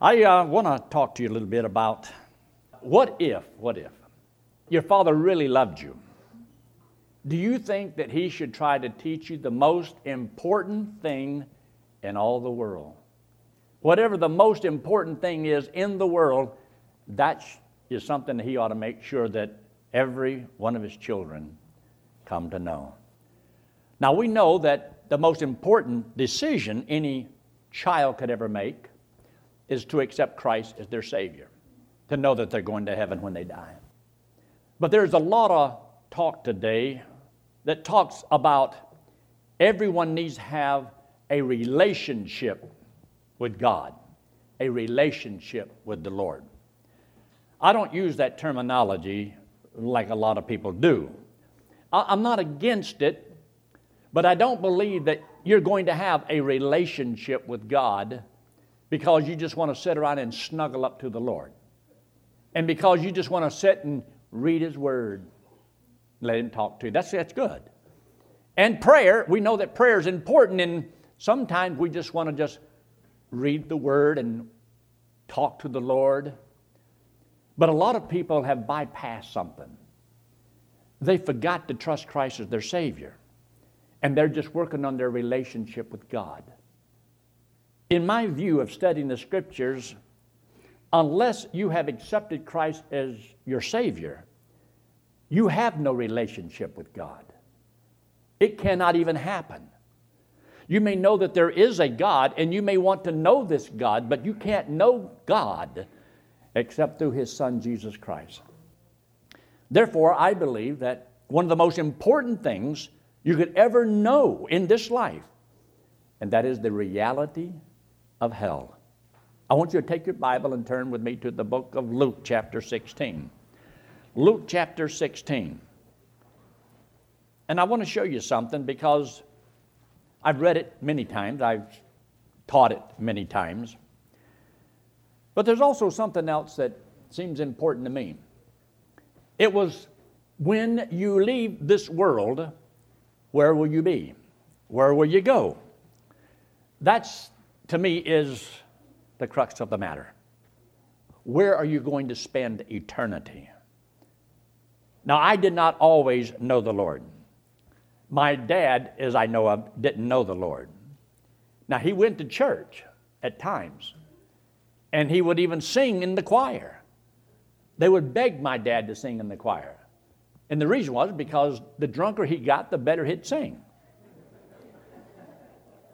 I uh, want to talk to you a little bit about what if, what if your father really loved you? Do you think that he should try to teach you the most important thing in all the world? Whatever the most important thing is in the world, that is something that he ought to make sure that every one of his children come to know. Now, we know that the most important decision any child could ever make is to accept Christ as their Savior, to know that they're going to heaven when they die. But there's a lot of talk today that talks about everyone needs to have a relationship with God, a relationship with the Lord. I don't use that terminology like a lot of people do. I'm not against it, but I don't believe that you're going to have a relationship with God because you just want to sit around and snuggle up to the Lord. And because you just want to sit and read His Word, let Him talk to you. That's, that's good. And prayer, we know that prayer is important, and sometimes we just want to just read the Word and talk to the Lord. But a lot of people have bypassed something. They forgot to trust Christ as their Savior, and they're just working on their relationship with God. In my view of studying the Scriptures, unless you have accepted Christ as your Savior, you have no relationship with God. It cannot even happen. You may know that there is a God, and you may want to know this God, but you can't know God except through His Son, Jesus Christ. Therefore, I believe that one of the most important things you could ever know in this life, and that is the reality of hell. I want you to take your Bible and turn with me to the book of Luke, chapter 16. Luke, chapter 16. And I want to show you something because I've read it many times, I've taught it many times. But there's also something else that seems important to me. It was when you leave this world, where will you be? Where will you go? That's, to me, is the crux of the matter. Where are you going to spend eternity? Now, I did not always know the Lord. My dad, as I know of, didn't know the Lord. Now, he went to church at times, and he would even sing in the choir. They would beg my dad to sing in the choir. And the reason was because the drunker he got, the better he'd sing.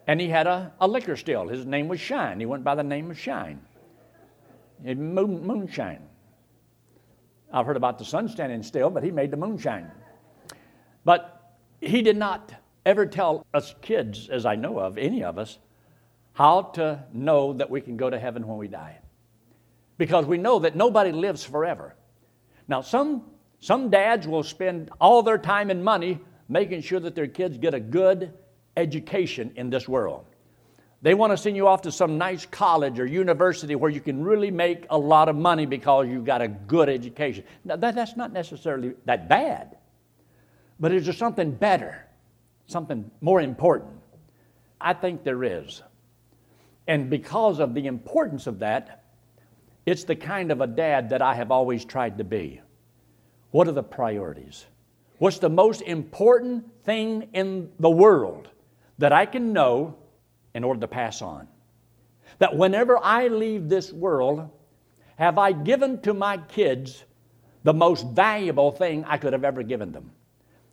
And he had a, a liquor still. His name was Shine. He went by the name of Shine. Moon, moonshine. I've heard about the sun standing still, but he made the moonshine. But he did not ever tell us kids, as I know of, any of us, how to know that we can go to heaven when we die. Because we know that nobody lives forever. Now, some, some dads will spend all their time and money making sure that their kids get a good education in this world. They want to send you off to some nice college or university where you can really make a lot of money because you've got a good education. Now, that, that's not necessarily that bad. But is there something better, something more important? I think there is. And because of the importance of that, it's the kind of a dad that I have always tried to be. What are the priorities? What's the most important thing in the world that I can know in order to pass on? That whenever I leave this world, have I given to my kids the most valuable thing I could have ever given them?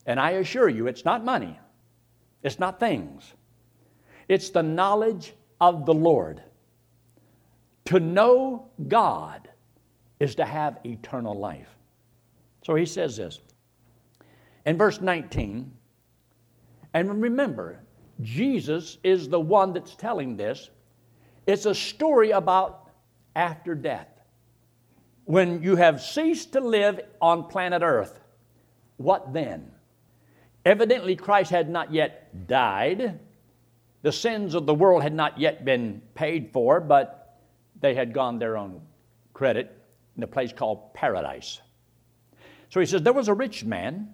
And I assure you, it's not money, it's not things, it's the knowledge of the Lord. To know God is to have eternal life. So he says this in verse 19. And remember, Jesus is the one that's telling this. It's a story about after death. When you have ceased to live on planet Earth, what then? Evidently, Christ had not yet died. The sins of the world had not yet been paid for, but they had gone their own credit in a place called paradise. So he says, There was a rich man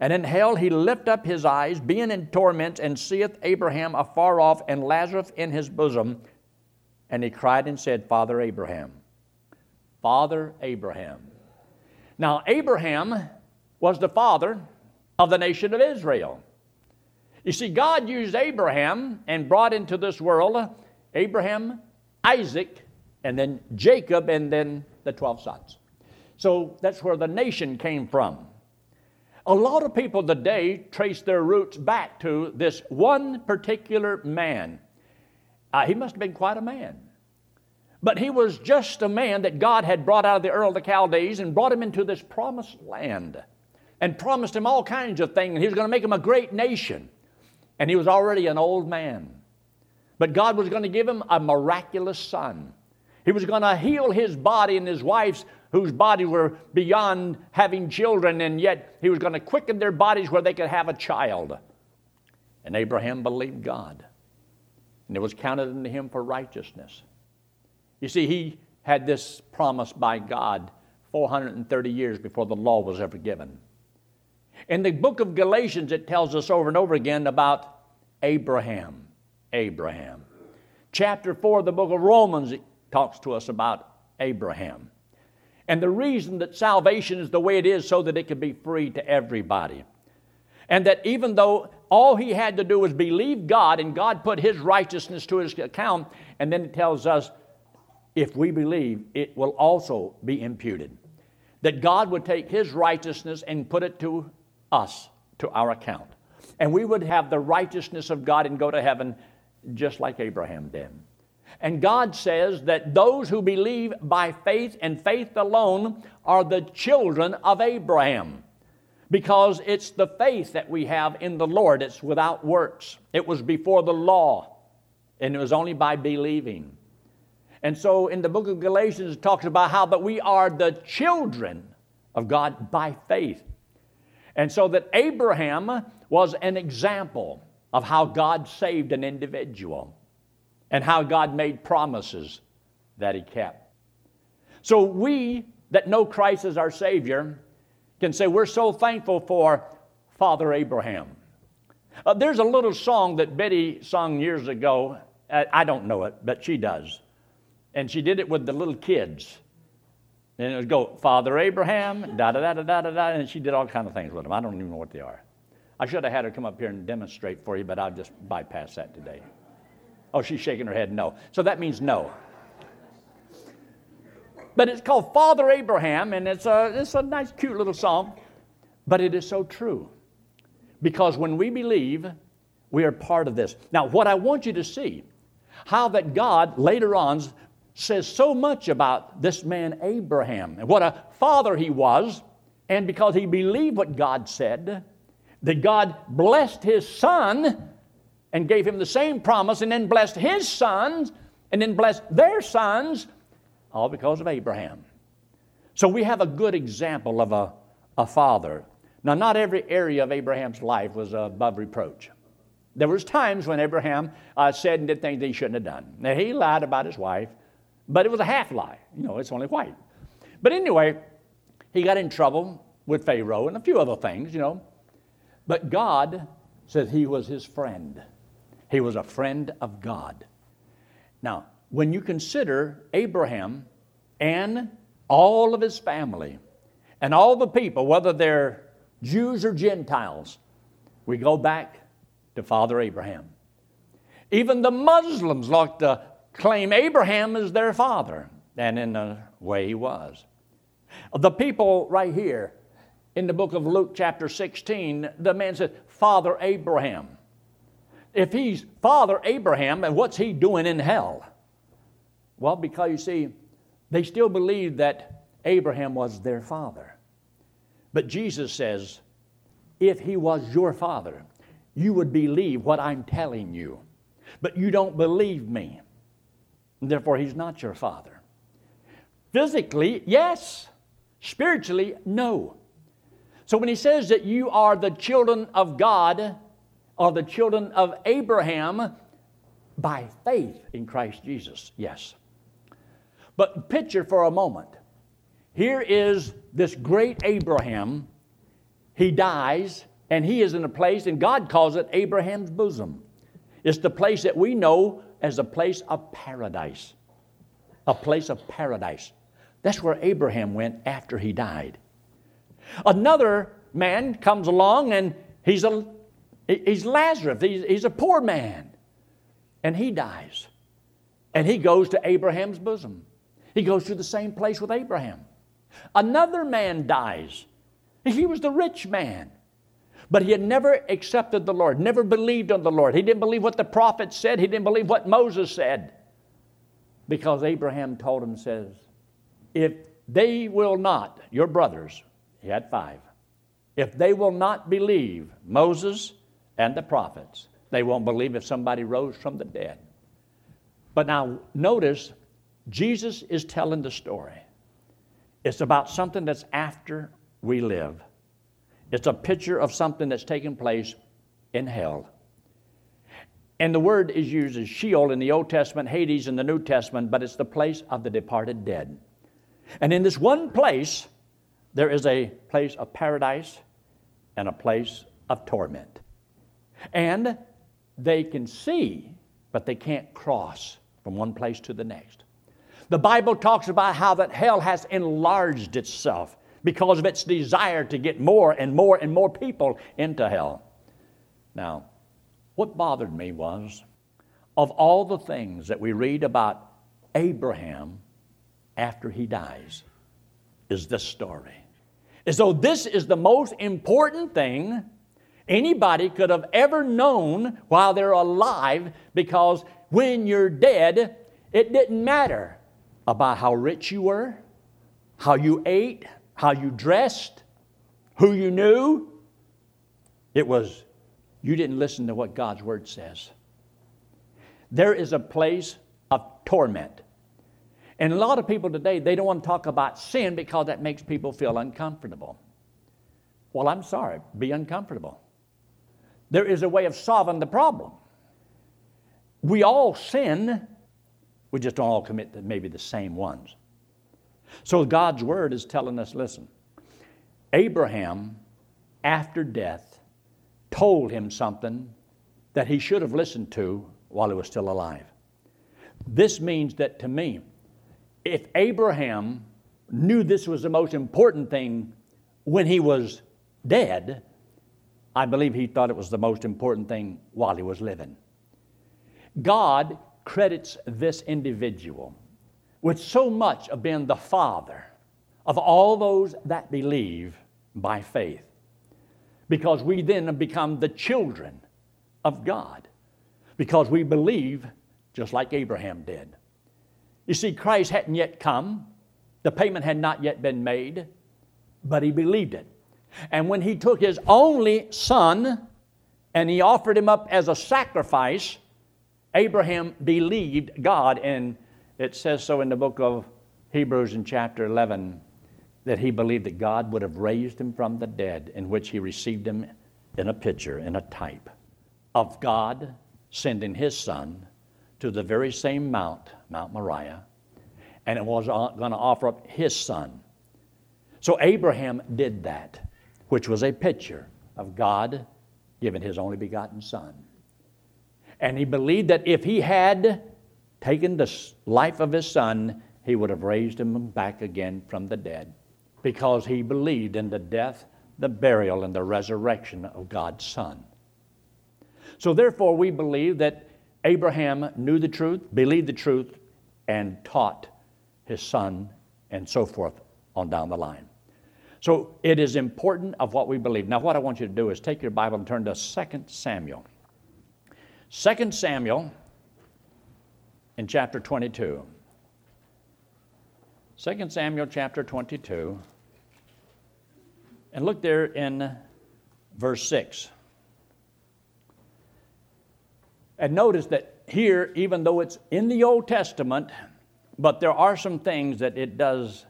And in hell he lift up his eyes, being in torments, and seeth Abraham afar off and Lazarus in his bosom. And he cried and said, Father Abraham, Father Abraham. Now, Abraham was the father of the nation of Israel. You see, God used Abraham and brought into this world Abraham, Isaac, and then Jacob, and then the 12 sons. So that's where the nation came from. A lot of people today trace their roots back to this one particular man. Uh, he must have been quite a man. But he was just a man that God had brought out of the Ur of the Chaldees and brought him into this promised land and promised him all kinds of things. And he was going to make him a great nation. And he was already an old man. But God was going to give him a miraculous son. He was going to heal his body and his wife's, whose bodies were beyond having children, and yet he was going to quicken their bodies where they could have a child. And Abraham believed God, and it was counted unto him for righteousness. You see, he had this promise by God 430 years before the law was ever given. In the book of Galatians, it tells us over and over again about Abraham. Abraham. Chapter 4 of the book of Romans, it talks to us about Abraham. And the reason that salvation is the way it is so that it can be free to everybody. And that even though all he had to do was believe God and God put his righteousness to his account, and then it tells us if we believe, it will also be imputed. That God would take his righteousness and put it to us to our account. And we would have the righteousness of God and go to heaven just like Abraham did. And God says that those who believe by faith and faith alone are the children of Abraham because it's the faith that we have in the Lord. It's without works, it was before the law, and it was only by believing. And so in the book of Galatians, it talks about how that we are the children of God by faith. And so that Abraham was an example of how God saved an individual and how God made promises that he kept. So we that know Christ as our Savior can say we're so thankful for Father Abraham. Uh, there's a little song that Betty sung years ago. I don't know it, but she does. And she did it with the little kids. And it would go, Father Abraham, da da da da da da da, and she did all kind of things with them. I don't even know what they are. I should have had her come up here and demonstrate for you, but I'll just bypass that today. Oh, she's shaking her head no. So that means no. But it's called Father Abraham, and it's a, it's a nice, cute little song, but it is so true. Because when we believe, we are part of this. Now, what I want you to see, how that God later on says so much about this man Abraham and what a father he was, and because he believed what God said, that God blessed his son and gave him the same promise, and then blessed his sons, and then blessed their sons, all because of Abraham. So we have a good example of a, a father. Now, not every area of Abraham's life was above reproach. There was times when Abraham uh, said and did things that he shouldn't have done. Now, he lied about his wife. But it was a half lie. You know, it's only white. But anyway, he got in trouble with Pharaoh and a few other things, you know. But God said he was his friend. He was a friend of God. Now, when you consider Abraham and all of his family and all the people, whether they're Jews or Gentiles, we go back to Father Abraham. Even the Muslims like to claim Abraham as their father, and in a way he was. The people right here in the book of Luke, chapter 16, the man said, Father Abraham. If he's Father Abraham, and what's he doing in hell? Well, because you see, they still believe that Abraham was their father. But Jesus says, if he was your father, you would believe what I'm telling you. But you don't believe me. Therefore, he's not your father. Physically, yes. Spiritually, no. So when he says that you are the children of God or the children of Abraham by faith in Christ Jesus, yes. But picture for a moment. Here is this great Abraham. He dies, and he is in a place, and God calls it Abraham's bosom. It's the place that we know as a place of paradise. A place of paradise. That's where Abraham went after he died. Another man comes along and he's, a, he's Lazarus, he's, a poor man, and he dies. And he goes to Abraham's bosom. He goes to the same place with Abraham. Another man dies. He was the rich man. But he had never accepted the Lord, never believed on the Lord. He didn't believe what the prophet said, he didn't believe what Moses said. Because Abraham told him, says, if they will not, your brothers, he had five, if they will not believe Moses and the prophets, they won't believe if somebody rose from the dead. But now notice, Jesus is telling the story. It's about something that's after we live. It's a picture of something that's taking place in hell. And the word is used as Sheol in the Old Testament, Hades in the New Testament, but it's the place of the departed dead. And in this one place, there is a place of paradise and a place of torment. And they can see, but they can't cross from one place to the next. The Bible talks about how that hell has enlarged itself because of its desire to get more and more and more people into hell. Now, what bothered me was of all the things that we read about Abraham after he dies, is this story. As though this is the most important thing anybody could have ever known while they're alive, because when you're dead, it didn't matter about how rich you were, how you ate, how you dressed, who you knew. It was you didn't listen to what God's word says. There is a place of torment. And a lot of people today, they don't want to talk about sin because that makes people feel uncomfortable. Well, I'm sorry, be uncomfortable. There is a way of solving the problem. We all sin, we just don't all commit to maybe the same ones. So God's word is telling us listen, Abraham, after death, told him something that he should have listened to while he was still alive. This means that to me, if Abraham knew this was the most important thing when he was dead, I believe he thought it was the most important thing while he was living. God credits this individual with so much of being the father of all those that believe by faith. Because we then become the children of God. Because we believe just like Abraham did. You see, Christ hadn't yet come, the payment had not yet been made, but he believed it. And when he took his only son and he offered him up as a sacrifice, Abraham believed God. And it says so in the book of Hebrews in chapter 11 that he believed that God would have raised him from the dead, in which he received him in a picture, in a type of God sending his son to the very same mount, Mount Moriah, and it was uh, going to offer up his son. So Abraham did that, which was a picture of God giving his only begotten son. And he believed that if he had taken the life of his son, he would have raised him back again from the dead because he believed in the death, the burial, and the resurrection of God's Son. So, therefore, we believe that Abraham knew the truth, believed the truth, and taught his son, and so forth on down the line. So it is important of what we believe. Now, what I want you to do is take your Bible and turn to 2 Samuel. 2 Samuel in chapter 22. 2 Samuel chapter 22. And look there in verse 6. And notice that here, even though it's in the Old Testament, but there are some things that it does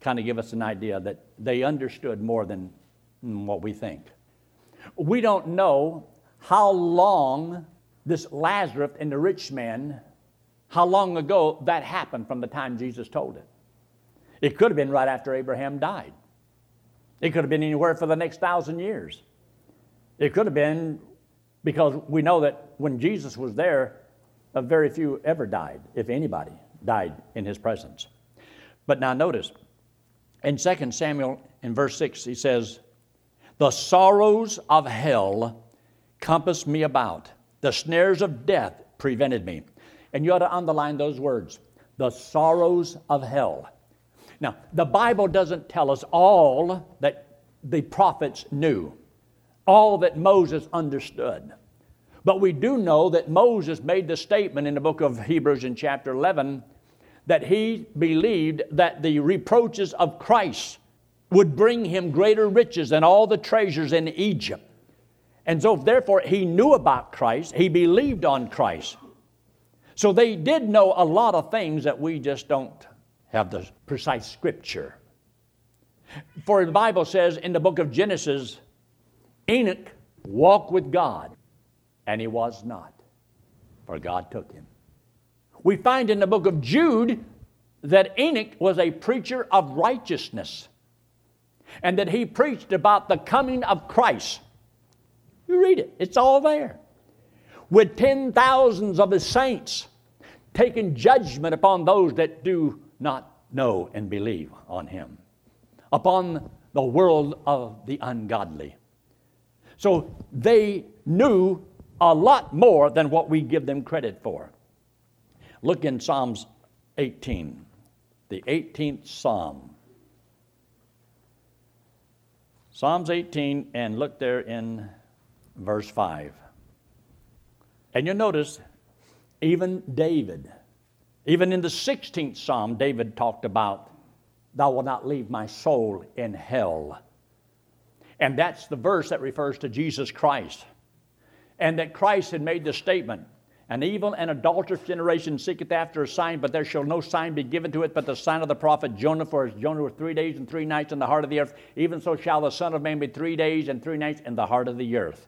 kind of give us an idea that they understood more than what we think. We don't know how long this Lazarus and the rich man, how long ago that happened from the time Jesus told it. It could have been right after Abraham died. It could have been anywhere for the next thousand years. It could have been because we know that when Jesus was there, very few ever died, if anybody died in his presence. But now notice, in 2 Samuel in verse 6, he says, The sorrows of hell compassed me about, the snares of death prevented me. And you ought to underline those words the sorrows of hell. Now, the Bible doesn't tell us all that the prophets knew, all that Moses understood. But we do know that Moses made the statement in the book of Hebrews in chapter 11 that he believed that the reproaches of Christ would bring him greater riches than all the treasures in Egypt. And so, therefore, he knew about Christ, he believed on Christ. So, they did know a lot of things that we just don't have the precise scripture. For the Bible says in the book of Genesis, Enoch walked with God, and he was not, for God took him. We find in the book of Jude that Enoch was a preacher of righteousness and that he preached about the coming of Christ. You read it, it's all there. With ten thousands of his saints taking judgment upon those that do not know and believe on him, upon the world of the ungodly. So they knew a lot more than what we give them credit for. Look in Psalms 18, the 18th Psalm. Psalms 18, and look there in verse 5. And you'll notice, even David, even in the 16th Psalm, David talked about, Thou wilt not leave my soul in hell. And that's the verse that refers to Jesus Christ. And that Christ had made the statement, An evil and adulterous generation seeketh after a sign, but there shall no sign be given to it but the sign of the prophet Jonah. For as Jonah was three days and three nights in the heart of the earth, even so shall the Son of Man be three days and three nights in the heart of the earth.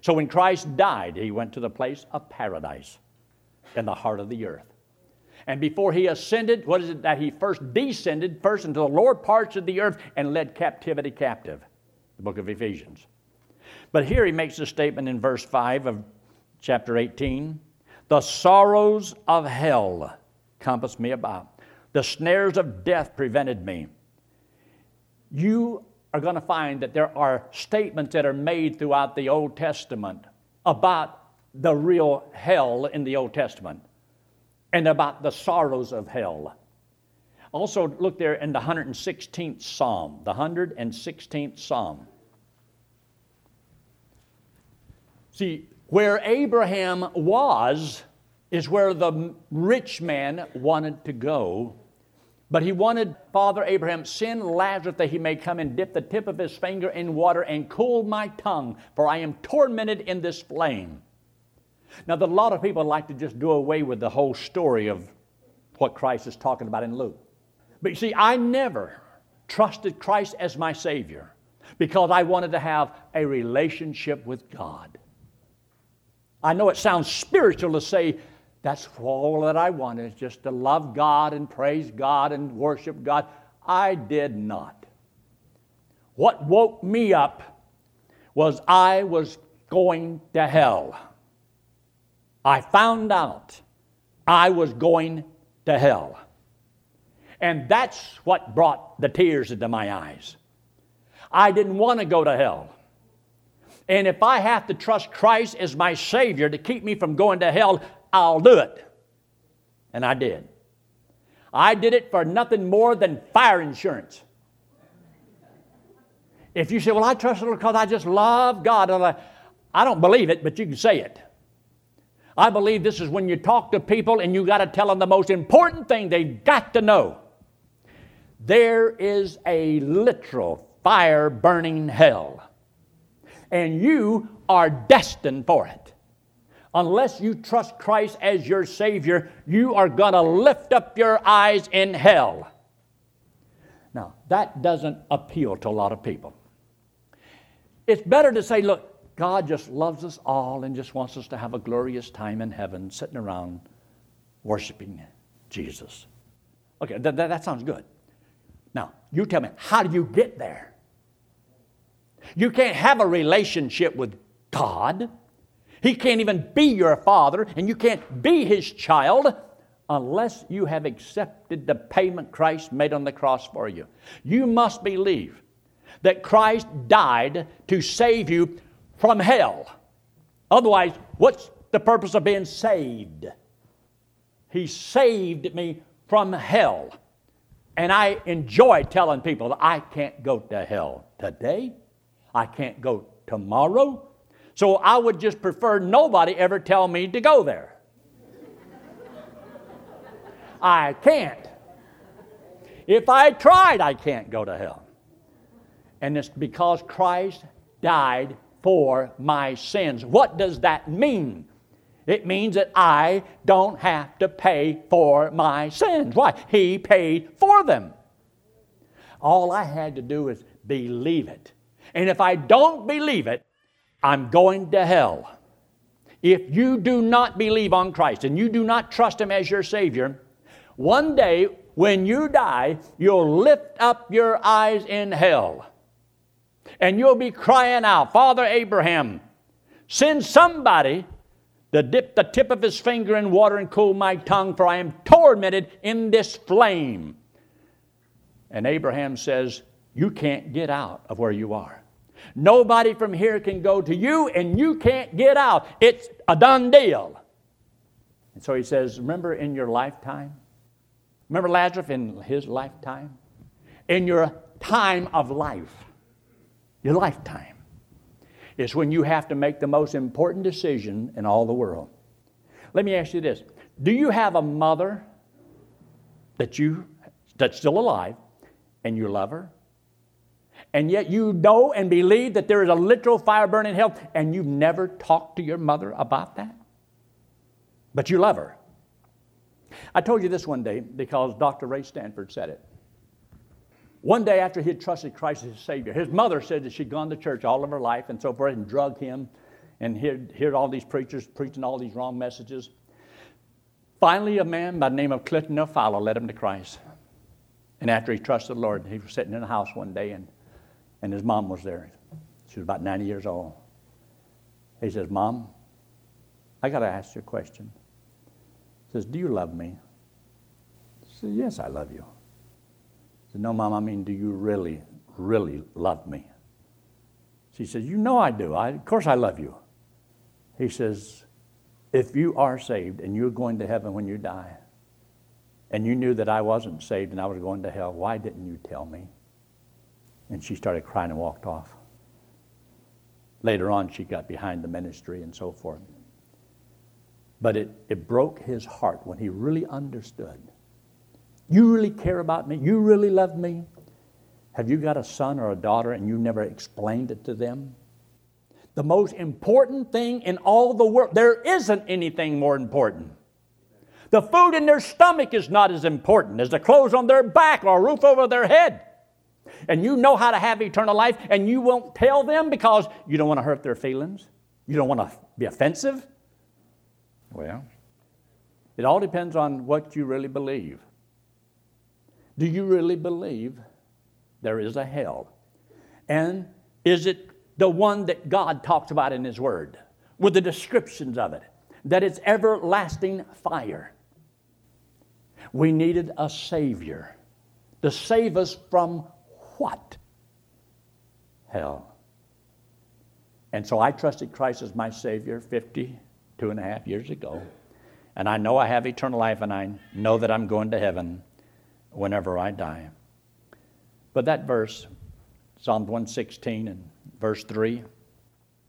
So when Christ died, he went to the place of paradise in the heart of the earth. And before he ascended, what is it that he first descended first into the lower parts of the earth and led captivity captive? The book of Ephesians. But here he makes a statement in verse 5 of chapter 18 The sorrows of hell compassed me about, the snares of death prevented me. You are going to find that there are statements that are made throughout the Old Testament about the real hell in the Old Testament and about the sorrows of hell. Also, look there in the 116th Psalm, the 116th Psalm. See, where Abraham was is where the rich man wanted to go. But he wanted Father Abraham, send Lazarus that he may come and dip the tip of his finger in water and cool my tongue, for I am tormented in this flame. Now, a lot of people like to just do away with the whole story of what Christ is talking about in Luke. But you see, I never trusted Christ as my Savior because I wanted to have a relationship with God. I know it sounds spiritual to say, that's all that I wanted, just to love God and praise God and worship God. I did not. What woke me up was I was going to hell. I found out I was going to hell. And that's what brought the tears into my eyes. I didn't want to go to hell. And if I have to trust Christ as my Savior to keep me from going to hell, I'll do it. And I did. I did it for nothing more than fire insurance. If you say, Well, I trust it because I just love God, I don't believe it, but you can say it. I believe this is when you talk to people and you got to tell them the most important thing they've got to know. There is a literal fire burning hell and you are destined for it. Unless you trust Christ as your Savior, you are going to lift up your eyes in hell. Now, that doesn't appeal to a lot of people. It's better to say, look, God just loves us all and just wants us to have a glorious time in heaven sitting around worshiping Jesus. Okay, that, that, that sounds good. Now, you tell me, how do you get there? You can't have a relationship with God. He can't even be your father, and you can't be his child unless you have accepted the payment Christ made on the cross for you. You must believe that Christ died to save you from hell. Otherwise, what's the purpose of being saved? He saved me from hell. And I enjoy telling people that I can't go to hell today. I can't go tomorrow. So I would just prefer nobody ever tell me to go there. I can't. If I tried, I can't go to hell. And it's because Christ died for my sins. What does that mean? It means that I don't have to pay for my sins. Why? He paid for them. All I had to do is believe it. And if I don't believe it, I'm going to hell. If you do not believe on Christ and you do not trust Him as your Savior, one day when you die, you'll lift up your eyes in hell and you'll be crying out, Father Abraham, send somebody to dip the tip of his finger in water and cool my tongue, for I am tormented in this flame. And Abraham says, You can't get out of where you are. Nobody from here can go to you, and you can't get out. It's a done deal. And so he says, Remember in your lifetime? Remember Lazarus in his lifetime? In your time of life, your lifetime, is when you have to make the most important decision in all the world. Let me ask you this Do you have a mother that you, that's still alive and you love her? And yet you know and believe that there is a literal fire burning hell, and you've never talked to your mother about that? But you love her. I told you this one day because Dr. Ray Stanford said it. One day after he had trusted Christ as his Savior, his mother said that she'd gone to church all of her life and so forth and drug him and heard, heard all these preachers preaching all these wrong messages. Finally, a man by the name of Clifton O'Fallon led him to Christ. And after he trusted the Lord, he was sitting in a house one day and, and his mom was there. She was about 90 years old. He says, Mom, I got to ask you a question. He says, Do you love me? She says, Yes, I love you said, No, Mom, I mean, do you really, really love me? She says, You know I do. I, of course I love you. He says, If you are saved and you're going to heaven when you die, and you knew that I wasn't saved and I was going to hell, why didn't you tell me? And she started crying and walked off. Later on, she got behind the ministry and so forth. But it, it broke his heart when he really understood you really care about me? You really love me? Have you got a son or a daughter and you never explained it to them? The most important thing in all the world, there isn't anything more important. The food in their stomach is not as important as the clothes on their back or a roof over their head. And you know how to have eternal life, and you won't tell them because you don't want to hurt their feelings. You don't want to be offensive. Well, it all depends on what you really believe. Do you really believe there is a hell? And is it the one that God talks about in His Word with the descriptions of it? That it's everlasting fire. We needed a Savior to save us from what? Hell. And so I trusted Christ as my Savior 52 and a half years ago. And I know I have eternal life and I know that I'm going to heaven whenever I die. But that verse, Psalm 116 and verse 3,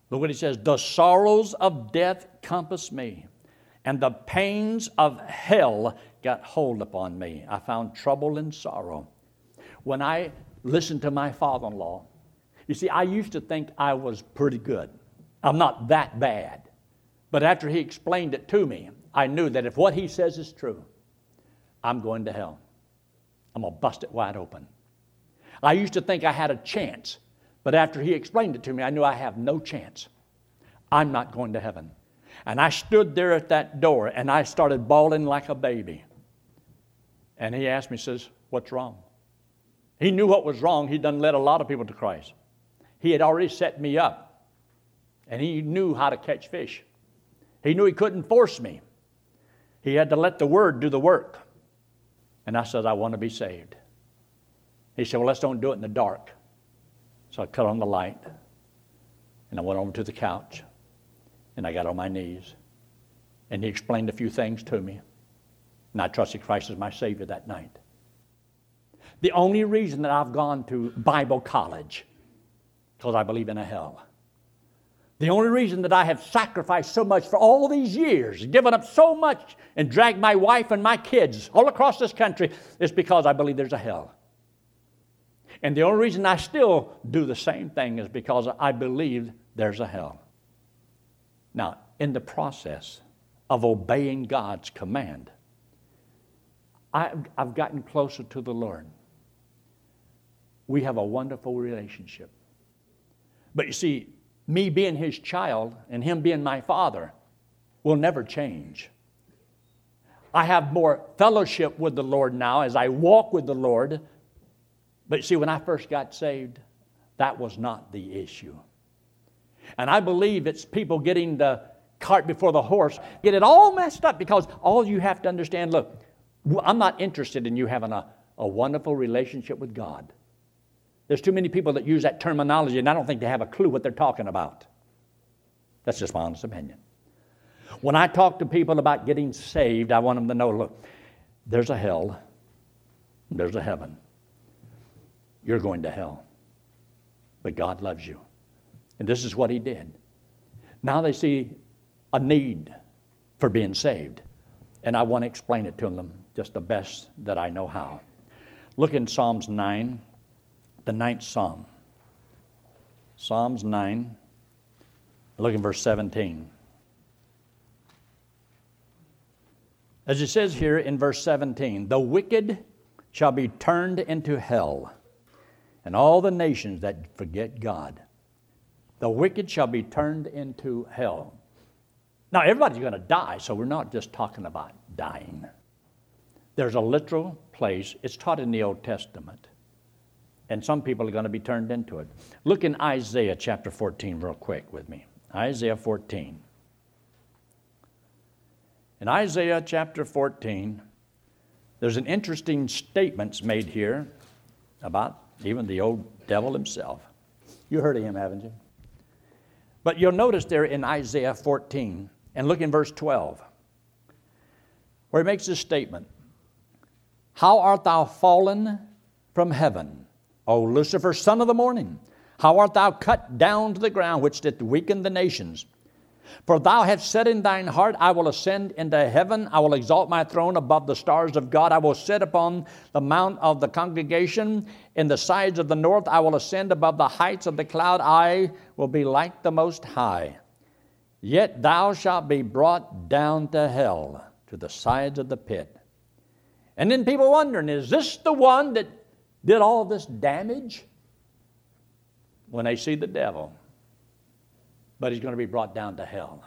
look what he says The sorrows of death compass me, and the pains of hell got hold upon me. I found trouble and sorrow. When I listened to my father in law, you see, I used to think I was pretty good. I'm not that bad. But after he explained it to me, I knew that if what he says is true, I'm going to hell. I'm going to bust it wide open. I used to think I had a chance But after he explained it to me, I knew I have no chance. I'm not going to heaven. And I stood there at that door and I started bawling like a baby. And he asked me, says, What's wrong? He knew what was wrong. He'd done led a lot of people to Christ. He had already set me up. And he knew how to catch fish. He knew he couldn't force me. He had to let the word do the work. And I said, I want to be saved. He said, Well, let's don't do it in the dark. So I cut on the light and I went over to the couch and I got on my knees. And he explained a few things to me. And I trusted Christ as my Savior that night. The only reason that I've gone to Bible college, because I believe in a hell. The only reason that I have sacrificed so much for all these years, given up so much, and dragged my wife and my kids all across this country is because I believe there's a hell. And the only reason I still do the same thing is because I believe there's a hell. Now, in the process of obeying God's command, I, have I've gotten closer to the Lord. We have a wonderful relationship. But you see, me being his child and him being my father will never change. I have more fellowship with the Lord now as I walk with the Lord. But see, when I first got saved, that was not the issue. And I believe it's people getting the cart before the horse, get it all messed up because all you have to understand look, I'm not interested in you having a, a wonderful relationship with God. There's too many people that use that terminology, and I don't think they have a clue what they're talking about. That's just my honest opinion. When I talk to people about getting saved, I want them to know look, there's a hell, there's a heaven. You're going to hell, but God loves you. And this is what he did. Now they see a need for being saved. And I want to explain it to them just the best that I know how. Look in Psalms 9, the ninth Psalm. Psalms 9, look in verse 17. As it says here in verse 17, the wicked shall be turned into hell, and all the nations that forget God the wicked shall be turned into hell. Now, everybody's going to die, so we're not just talking about dying. There's a literal place, it's taught in the Old Testament, and some people are going to be turned into it. Look in Isaiah chapter 14, real quick with me. Isaiah 14. In Isaiah chapter 14, there's an interesting statements made here about even the old devil himself. You heard of him, haven't you? But you'll notice there in Isaiah 14, and look in verse 12, where he makes this statement How art thou fallen from heaven, O Lucifer, son of the morning? How art thou cut down to the ground, which did weaken the nations? For thou hast said in thine heart, I will ascend into heaven, I will exalt my throne above the stars of God, I will sit upon the mount of the congregation in the sides of the north, I will ascend above the heights of the cloud, I will be like the Most High. Yet thou shalt be brought down to hell, to the sides of the pit. And then people wondering, is this the one that did all this damage? When they see the devil but he's going to be brought down to hell.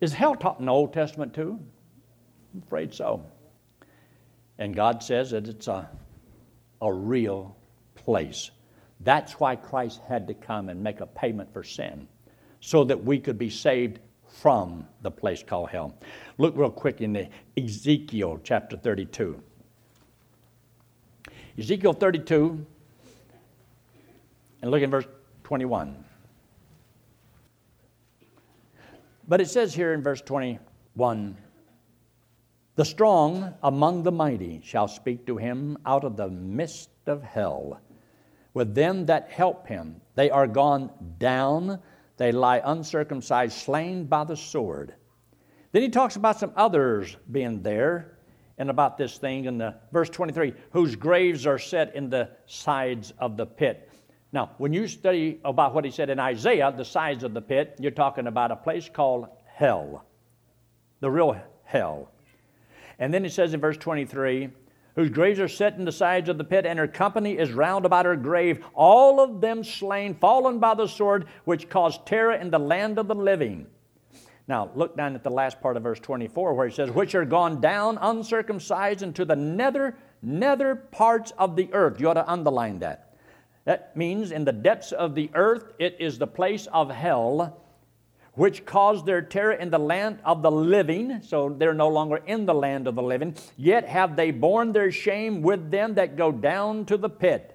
Is hell taught in the Old Testament too? I'm afraid so. And God says that it's a, a real place. That's why Christ had to come and make a payment for sin, so that we could be saved from the place called hell. Look real quick in the Ezekiel chapter 32. Ezekiel 32, and look in verse 21. But it says here in verse 21 The strong among the mighty shall speak to him out of the midst of hell. With them that help him, they are gone down, they lie uncircumcised, slain by the sword. Then he talks about some others being there and about this thing in the verse 23 whose graves are set in the sides of the pit now, when you study about what he said in Isaiah, the size of the pit, you're talking about a place called hell, the real hell. And then he says in verse 23, whose graves are set in the sides of the pit, and her company is round about her grave, all of them slain, fallen by the sword, which caused terror in the land of the living. Now, look down at the last part of verse 24 where it says, Which are gone down uncircumcised into the nether, nether parts of the earth. You ought to underline that. That means in the depths of the earth, it is the place of hell which caused their terror in the land of the living, so they're no longer in the land of the living, yet have they borne their shame with them that go down to the pit.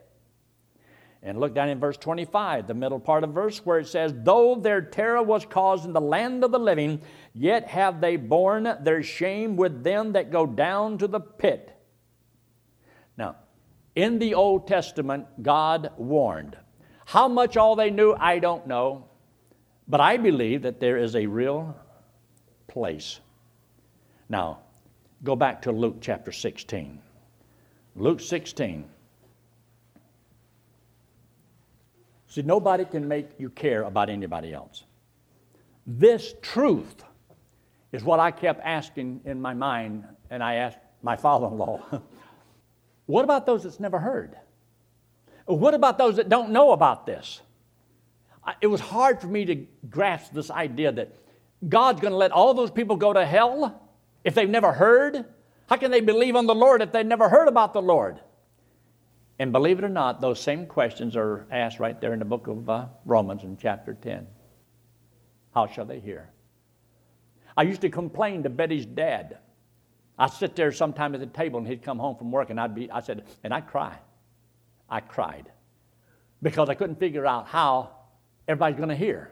And look down in verse 25, the middle part of verse, where it says, Though their terror was caused in the land of the living, yet have they borne their shame with them that go down to the pit. Now, in the Old Testament, God warned. How much all they knew, I don't know. But I believe that there is a real place. Now, go back to Luke chapter 16. Luke 16. See, nobody can make you care about anybody else. This truth is what I kept asking in my mind, and I asked my father in law, What about those that's never heard? What about those that don't know about this? it was hard for me to grasp this idea that God's going to let all those people go to hell if they've never heard. How can they believe on the Lord if they've never heard about the Lord? And believe it or not, those same questions are asked right there in the book of uh, Romans in chapter 10. How shall they hear? I used to complain to Betty's dad. I'd sit there sometime at the table and he'd come home from work and I'd be, I said, and I'd cry. I cried because I couldn't figure out how everybody's going to hear.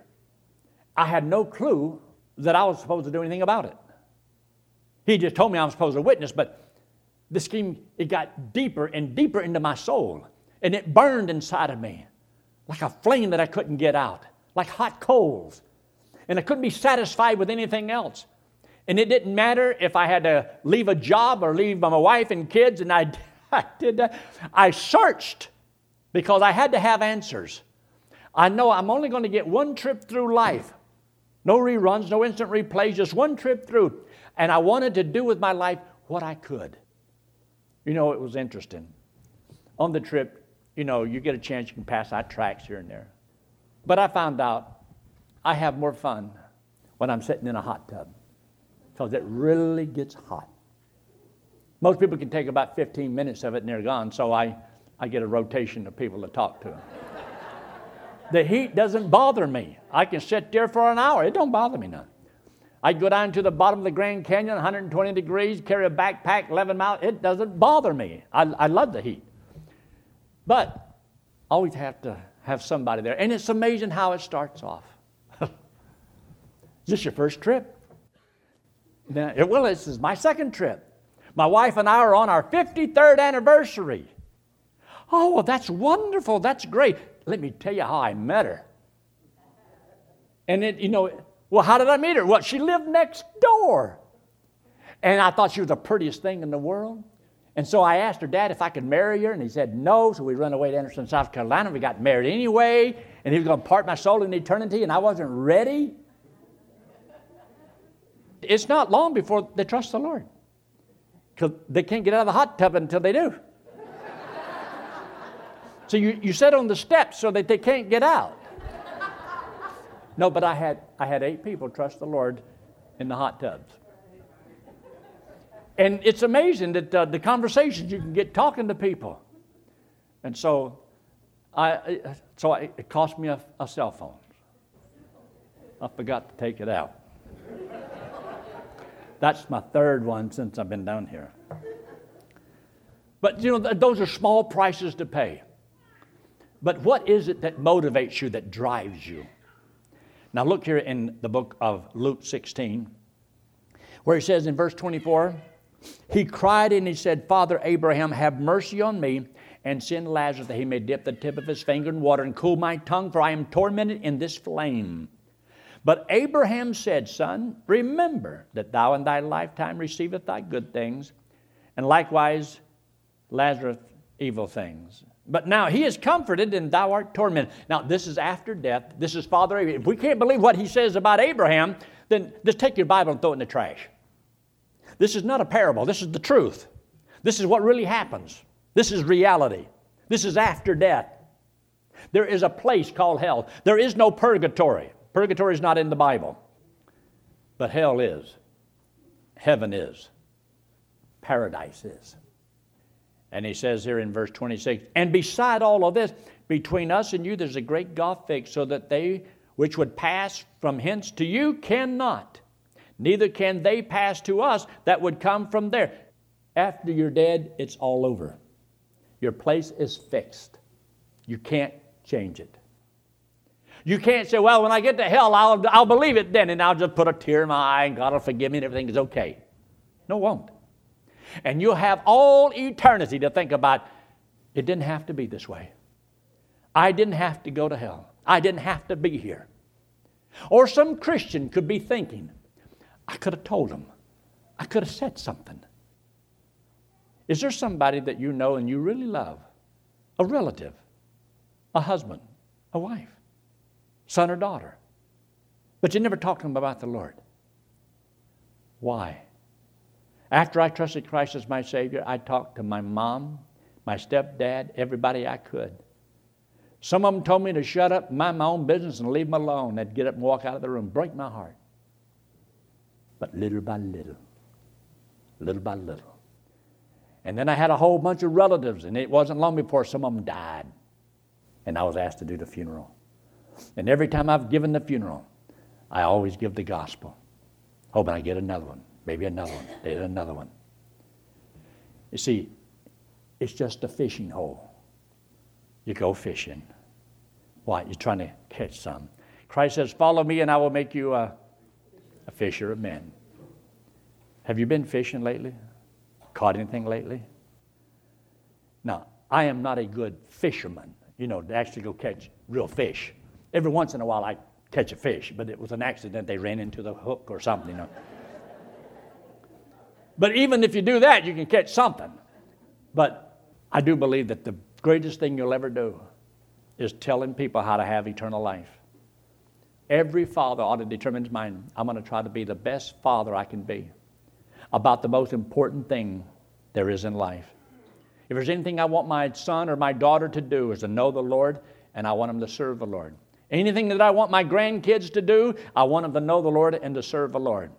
I had no clue that I was supposed to do anything about it. He just told me I was supposed to witness, but the scheme, it got deeper and deeper into my soul. And it burned inside of me like a flame that I couldn't get out, like hot coals. And I couldn't be satisfied with anything else. And it didn't matter if I had to leave a job or leave my wife and kids, and I, I did that. I searched because I had to have answers. I know I'm only going to get one trip through life. No reruns, no instant replays, just one trip through. And I wanted to do with my life what I could. You know, it was interesting. On the trip, you know, you get a chance, you can pass out tracts here and there. But I found out I have more fun when I'm sitting in a hot tub because it really gets hot. Most people can take about 15 minutes of it and they're gone, so I, I get a rotation of people to talk to. The heat doesn't bother me. I can sit there for an hour. It don't bother me none. I go down to the bottom of the Grand Canyon, 120 degrees, carry a backpack, 11 miles. It doesn't bother me. I, I love the heat. But always have to have somebody there. And it's amazing how it starts off. is this your first trip? Now, well, this is my second trip. My wife and I are on our 53rd anniversary. Oh, well, that's wonderful. That's great. Let me tell you how I met her. And it, you know, well, how did I meet her? Well, she lived next door. And I thought she was the prettiest thing in the world. And so I asked her dad if I could marry her, and he said no. So we ran away to Anderson, South Carolina. We got married anyway, and he was going to part my soul in eternity, and I wasn't ready. It's not long before they trust the Lord because they can't get out of the hot tub until they do. So you, you sit on the steps so that they can't get out. No, but I had, I had eight people trust the Lord in the hot tubs. And it's amazing that uh, the conversations you can get talking to people. And so, I, so I, it cost me a, a cell phone. I forgot to take it out. That's my third one since I've been down here. But you know, those are small prices to pay. But what is it that motivates you, that drives you? Now, look here in the book of Luke 16, where he says in verse 24, He cried and he said, Father Abraham, have mercy on me and send Lazarus that he may dip the tip of his finger in water and cool my tongue, for I am tormented in this flame. But Abraham said, Son, remember that thou in thy lifetime receiveth thy good things, and likewise Lazarus evil things. But now he is comforted and thou art tormented. Now, this is after death. This is Father Abraham. If we can't believe what he says about Abraham, then just take your Bible and throw it in the trash. This is not a parable, this is the truth. This is what really happens. This is reality. This is after death. There is a place called hell. There is no purgatory. Purgatory is not in the Bible. But hell is. Heaven is. Paradise is. And he says here in verse 26 And beside all of this, between us and you, there's a great gulf fixed, so that they which would pass from hence to you cannot, neither can they pass to us that would come from there. After you're dead, it's all over. Your place is fixed. You can't change it. You can't say, well, when I get to hell, I'll, I'll believe it then, and I'll just put a tear in my eye, and God will forgive me, and everything is okay. No, won't. And you'll have all eternity to think about it didn't have to be this way. I didn't have to go to hell. I didn't have to be here. Or some Christian could be thinking, I could have told him. I could have said something. Is there somebody that you know and you really love? A relative, a husband, a wife, son or daughter. But you never talk to them about the Lord. Why? After I trusted Christ as my Savior, I talked to my mom, my stepdad, everybody I could. Some of them told me to shut up, mind my own business, and leave them alone. They'd get up and walk out of the room, break my heart. But little by little, little by little. And then I had a whole bunch of relatives, and it wasn't long before some of them died. And I was asked to do the funeral. And every time I've given the funeral, I always give the gospel, hoping I get another one, maybe another one, maybe another one. You see, it's just a fishing hole you go fishing. Why? You're trying to catch some. Christ says, Follow me, and I will make you a, a fisher of men. Have you been fishing lately? Caught anything lately? Now, I am not a good fisherman, you know, to actually go catch real fish. Every once in a while, I catch a fish, but it was an accident. They ran into the hook or something. You know. But even if you do that, you can catch something. But I do believe that the greatest thing you'll ever do is telling people how to have eternal life. Every father ought to determine his mind I'm going to try to be the best father I can be about the most important thing there is in life. If there's anything I want my son or my daughter to do is to know the Lord and I want them to serve the Lord. Anything that I want my grandkids to do, I want them to know the Lord and to serve the Lord.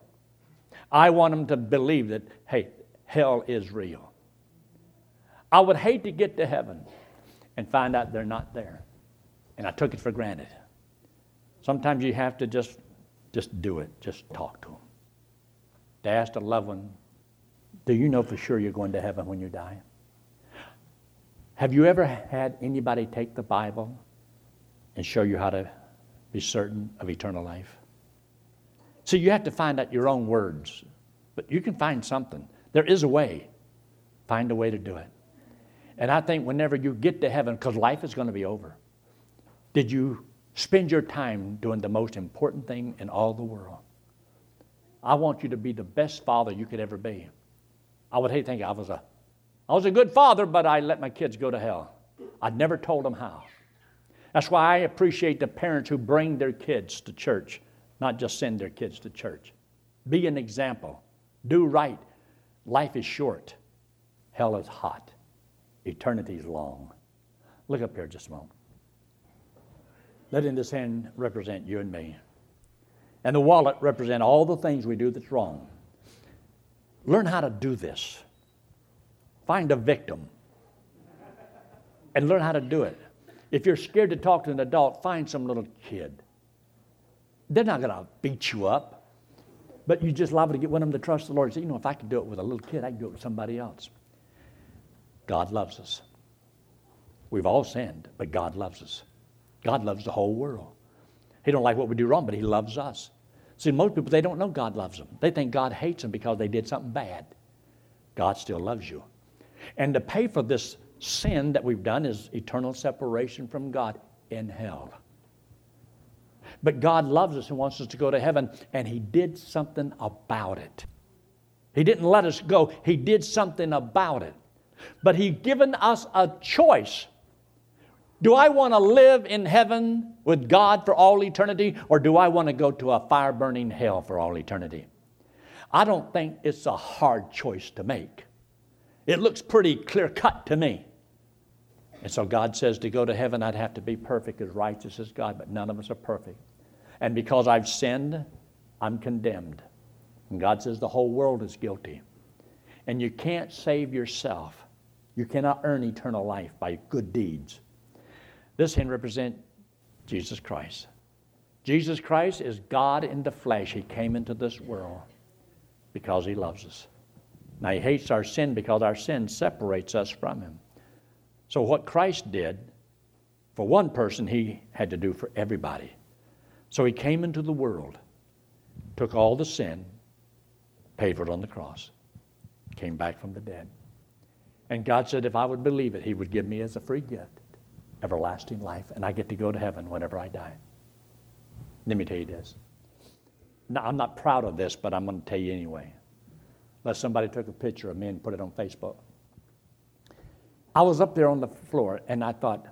I want them to believe that, hey, hell is real. I would hate to get to heaven and find out they're not there. And I took it for granted. Sometimes you have to just, just do it, just talk to them. To ask a loved one, do you know for sure you're going to heaven when you die? Have you ever had anybody take the Bible and show you how to be certain of eternal life? So you have to find out your own words, but you can find something. There is a way. Find a way to do it. And I think whenever you get to heaven, because life is going to be over, did you spend your time doing the most important thing in all the world? I want you to be the best father you could ever be. I would hate to think I was a, I was a good father, but I let my kids go to hell. I never told them how. That's why I appreciate the parents who bring their kids to church, not just send their kids to church. Be an example. Do right. Life is short. Hell is hot. Eternity is long. Look up here just a moment. Let in this hand represent you and me. And the wallet represent all the things we do that's wrong. Learn how to do this. Find a victim and learn how to do it. If you're scared to talk to an adult, find some little kid. They're not going to beat you up, but you just liable to get one of them to trust the Lord say, you know, if I could do it with a little kid, I can do it with somebody else. God loves us. We've all sinned, but God loves us. God loves the whole world. He don't like what we do wrong, but He loves us. See, most people they don't know God loves them. They think God hates them because they did something bad. God still loves you. And to pay for this sin that we've done is eternal separation from God in hell. But God loves us and wants us to go to heaven, and He did something about it. He didn't let us go, He did something about it. But He's given us a choice. Do I want to live in heaven with God for all eternity, or do I want to go to a fire burning hell for all eternity? I don't think it's a hard choice to make. It looks pretty clear cut to me. And so God says to go to heaven, I'd have to be perfect, as righteous as God, but none of us are perfect. And because I've sinned, I'm condemned. And God says the whole world is guilty. And you can't save yourself. You cannot earn eternal life by good deeds. This hymn represents Jesus Christ. Jesus Christ is God in the flesh. He came into this world because he loves us. Now, he hates our sin because our sin separates us from him. So, what Christ did for one person, he had to do for everybody. So, he came into the world, took all the sin, paid for it on the cross, came back from the dead. And God said, if I would believe it, he would give me as a free gift everlasting life, and I get to go to heaven whenever I die. Let me tell you this. Now, I'm not proud of this, but I'm going to tell you anyway. Unless somebody took a picture of me and put it on Facebook. I was up there on the floor and I thought,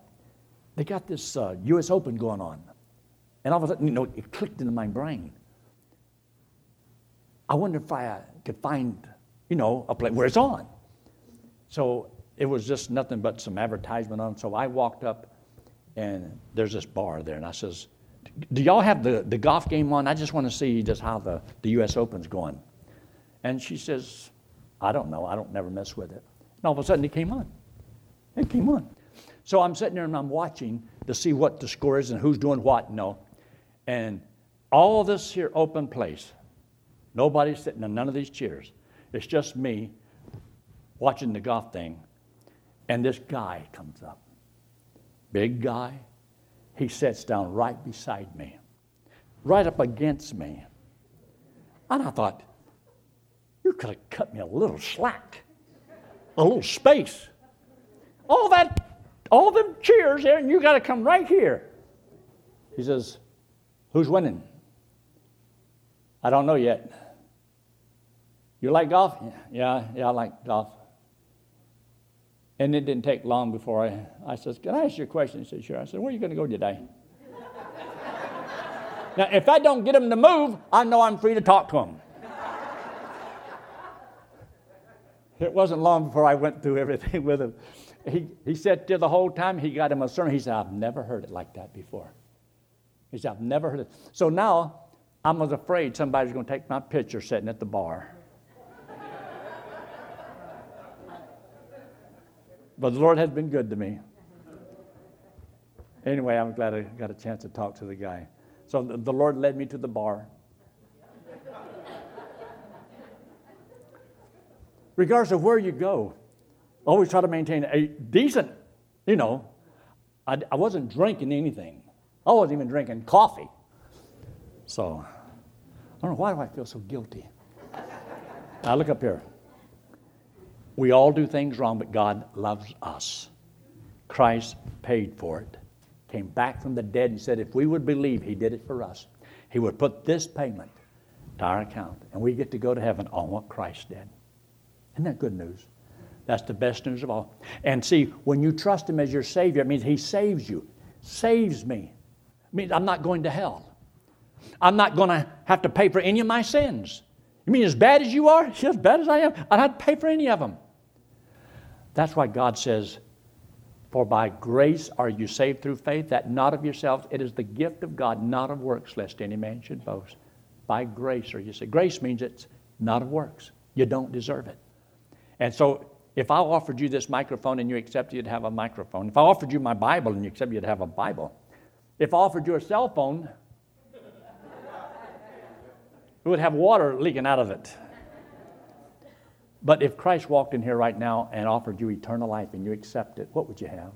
they got this uh, U.S. Open going on. And all of a sudden, you know, it clicked into my brain. I wonder if I could find, you know, a place where it's on. So it was just nothing but some advertisement on. So I walked up and there's this bar there. And I says, do y'all have the, the golf game on? I just want to see just how the, the U.S. Open's going. And she says, I don't know. I don't never mess with it. And all of a sudden it came on. It came on. So I'm sitting there and I'm watching to see what the score is and who's doing what, know. And all this here open place, nobody's sitting in none of these chairs. It's just me watching the golf thing. And this guy comes up. Big guy. He sits down right beside me, right up against me. And I thought, you could have cut me a little slack, a little space all that, all them cheers there, and you got to come right here. He says, Who's winning? I don't know yet. You like golf? Yeah, yeah, I like golf. And it didn't take long before I, I says, Can I ask you a question? He said, Sure. I said, Where are you going to go today? now, if I don't get him to move, I know I'm free to talk to him. it wasn't long before I went through everything with him he, he sat there the whole time. He got him a sermon. He said, I've never heard it like that before. He said, I've never heard it. So now I was afraid somebody's going to take my picture sitting at the bar. but the Lord has been good to me. Anyway, I'm glad I got a chance to talk to the guy. So the, the Lord led me to the bar. Regardless of where you go, always try to maintain a decent, you know, I, I wasn't drinking anything. I wasn't even drinking coffee. So, I don't know, why do I feel so guilty? now, look up here. We all do things wrong, but God loves us. Christ paid for it. Came back from the dead and said, if we would believe He did it for us, He would put this payment to our account, and we get to go to heaven on what Christ did. Isn't that good news? That's the best news of all. And see, when you trust Him as your Savior, it means He saves you. Saves me. It means I'm not going to hell. I'm not going to have to pay for any of my sins. You mean as bad as you are? As bad as I am? I don't have to pay for any of them. That's why God says, For by grace are you saved through faith, that not of yourselves. It is the gift of God, not of works, lest any man should boast. By grace are you saved. Grace means it's not of works. You don't deserve it. And so if I offered you this microphone and you accepted, you'd have a microphone. If I offered you my Bible and you accepted, you'd have a Bible. If offered you a cell phone, it would have water leaking out of it. But if Christ walked in here right now and offered you eternal life and you accept it, what would you have?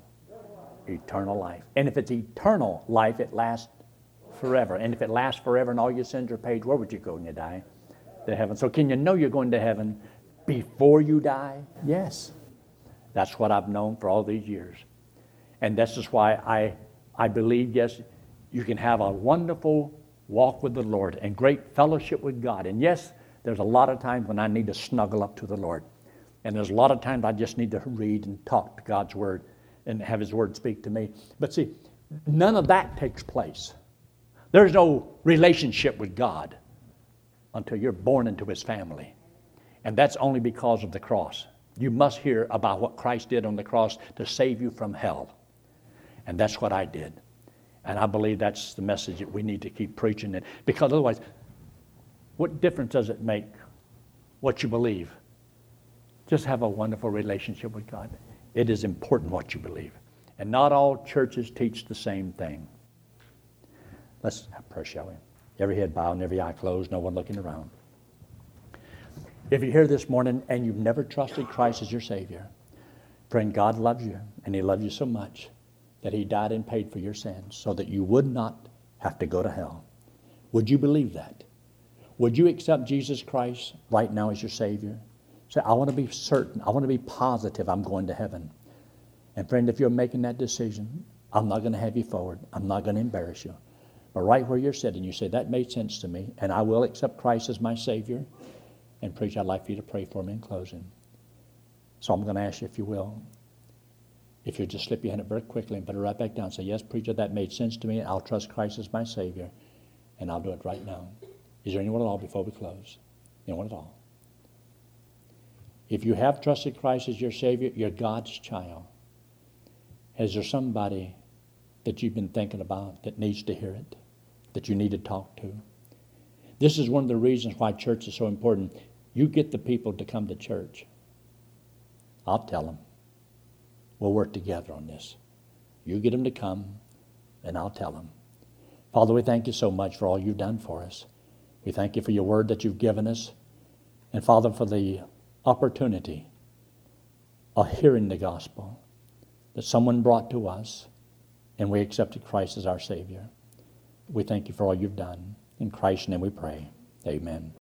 Eternal life. And if it's eternal life, it lasts forever. And if it lasts forever and all your sins are paid, where would you go when you die? To heaven. So can you know you're going to heaven before you die? Yes. That's what I've known for all these years. And this is why I, I believe, yes, you can have a wonderful walk with the Lord and great fellowship with God. And yes, there's a lot of times when I need to snuggle up to the Lord. And there's a lot of times I just need to read and talk to God's Word and have His Word speak to me. But see, none of that takes place. There's no relationship with God until you're born into His family. And that's only because of the cross. You must hear about what Christ did on the cross to save you from hell. And that's what I did. And I believe that's the message that we need to keep preaching it. Because otherwise, what difference does it make what you believe? Just have a wonderful relationship with God. It is important what you believe. And not all churches teach the same thing. Let's have prayer, shall we? Every head bowed and every eye closed, no one looking around. If you're here this morning and you've never trusted Christ as your Savior, friend, God loves you, and He loves you so much that He died and paid for your sins so that you would not have to go to hell. Would you believe that? Would you accept Jesus Christ right now as your Savior? Say, I want to be certain, I want to be positive I'm going to heaven. And friend, if you're making that decision, I'm not going to have you forward. I'm not going to embarrass you. But right where you're sitting, you say, That made sense to me, and I will accept Christ as my Savior. And, preach, I'd like for you to pray for me in closing. So I'm going to ask you, if you will, if you just slip your hand up very quickly and put it right back down, say, Yes, preacher, that made sense to me. I'll trust Christ as my Savior, and I'll do it right now. Is there anyone at all before we close? Anyone at all? If you have trusted Christ as your Savior, you're God's child. Is there somebody that you've been thinking about that needs to hear it, that you need to talk to? This is one of the reasons why church is so important. You get the people to come to church. I'll tell them. We'll work together on this. You get them to come, and I'll tell them. Father, we thank you so much for all you've done for us. We thank you for your word that you've given us. And Father, for the opportunity of hearing the gospel that someone brought to us, and we accepted Christ as our Savior. We thank you for all you've done. In Christ's name we pray. Amen.